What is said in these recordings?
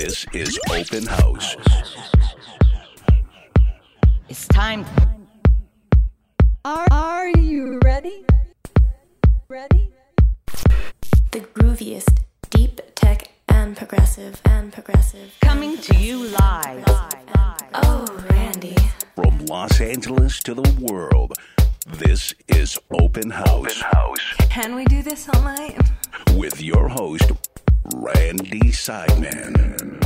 This is Open House. It's time. Are, are you ready? Ready? The grooviest, deep tech and progressive and progressive. Coming to you live. Oh, Randy. From Los Angeles to the world, this is Open House. Can we do this all night? With your host, Randy Seidman.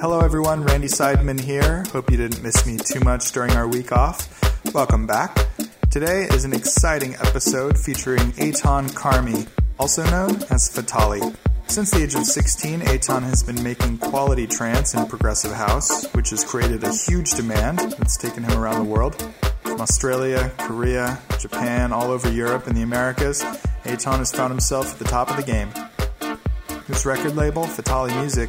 Hello, everyone. Randy Seidman here. Hope you didn't miss me too much during our week off. Welcome back. Today is an exciting episode featuring Eitan Carmi, also known as Fatali. Since the age of 16, Eitan has been making quality trance and progressive house, which has created a huge demand that's taken him around the world. From Australia, Korea, Japan, all over Europe and the Americas, Eitan has found himself at the top of the game. His record label, Fatali Music,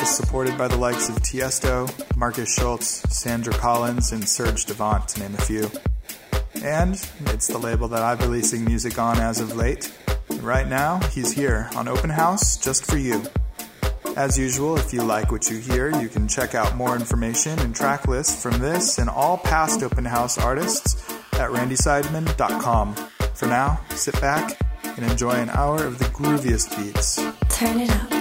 is supported by the likes of Tiesto, Markus Schulz, Sandra Collins, and Serge Devant, to name a few. And it's the label that I've been releasing music on as of late. Right now, he's here on Open House just for you. As usual, if you like what you hear, you can check out more information and track lists from this and all past Open House artists at randyseidman.com. For now, sit back and enjoy an hour of the grooviest beats. Turn it up.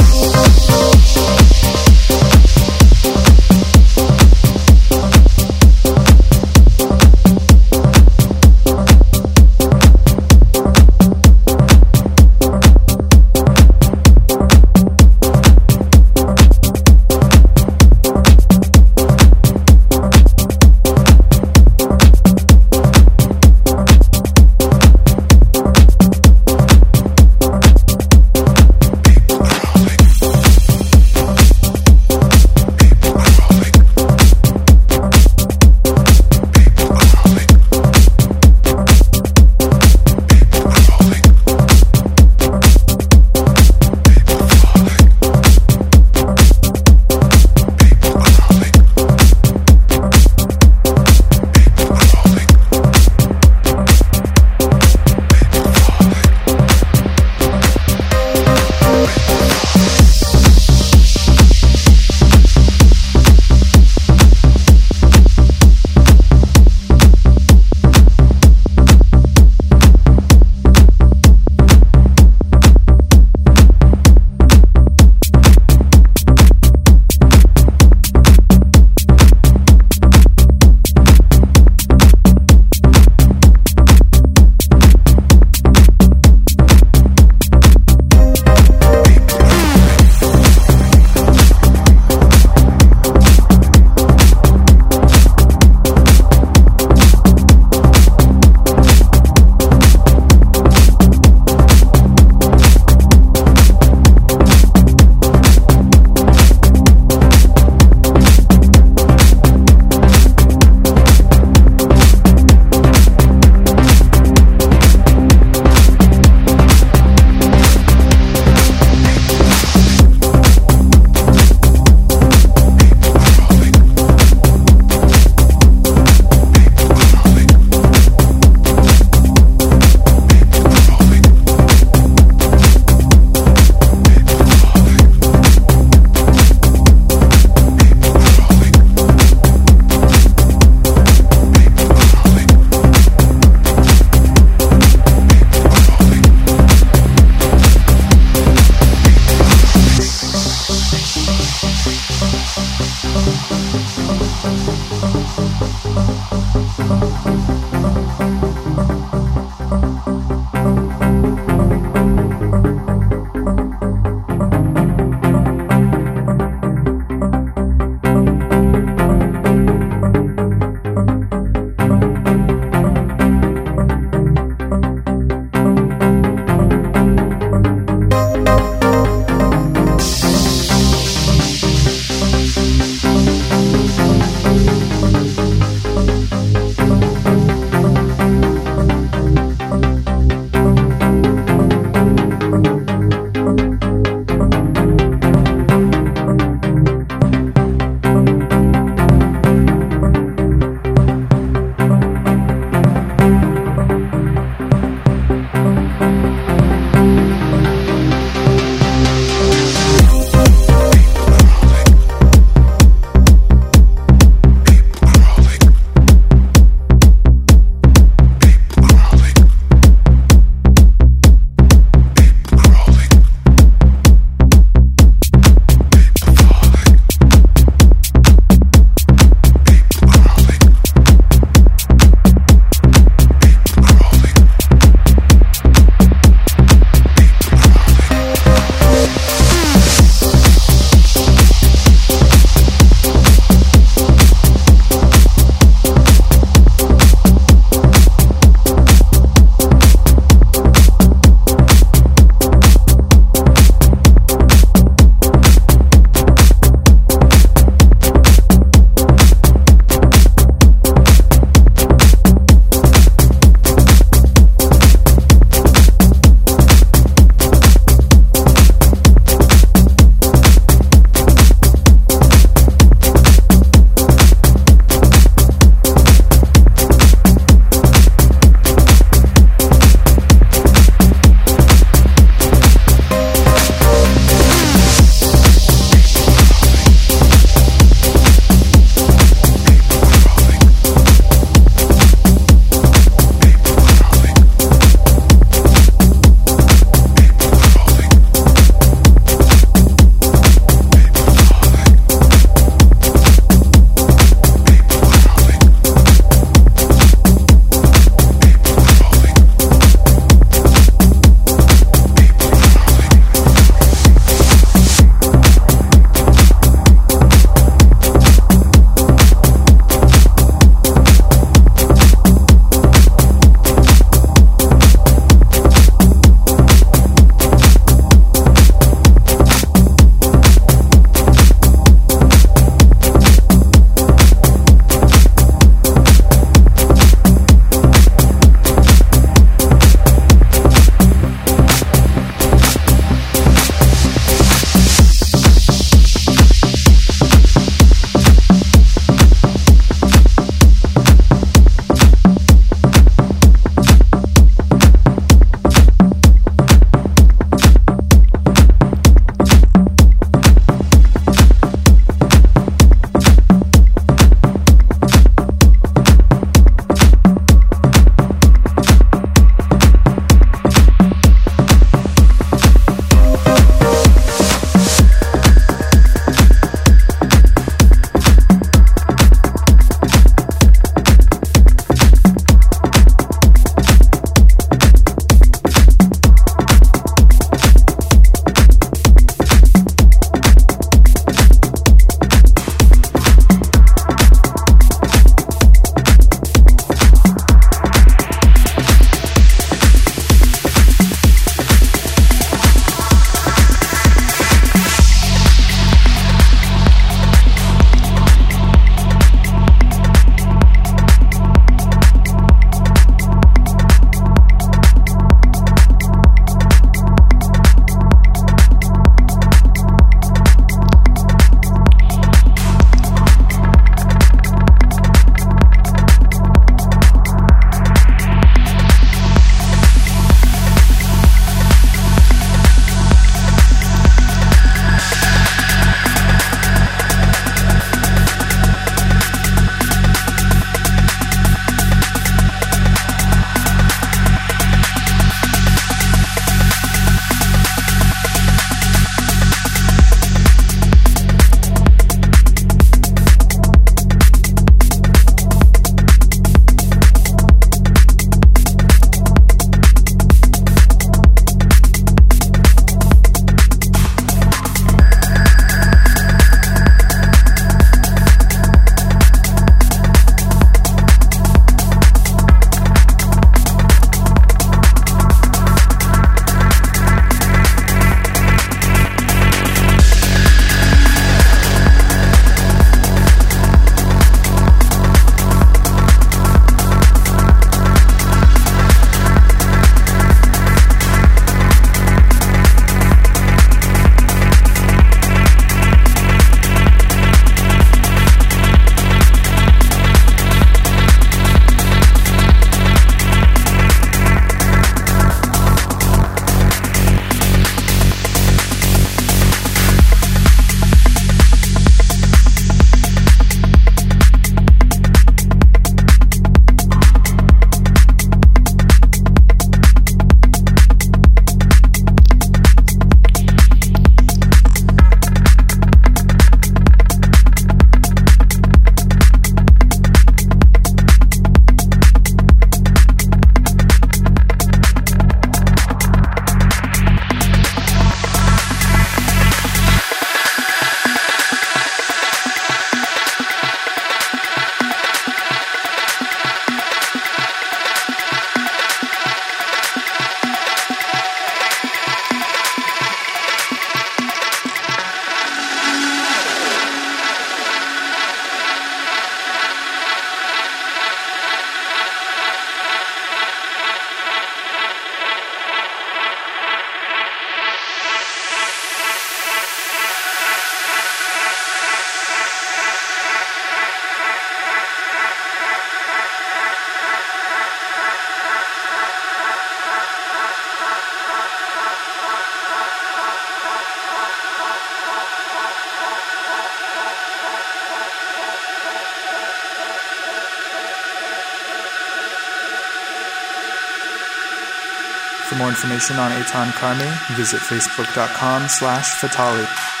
Information on Eitan Carmi, visit facebook.com slash Fatali.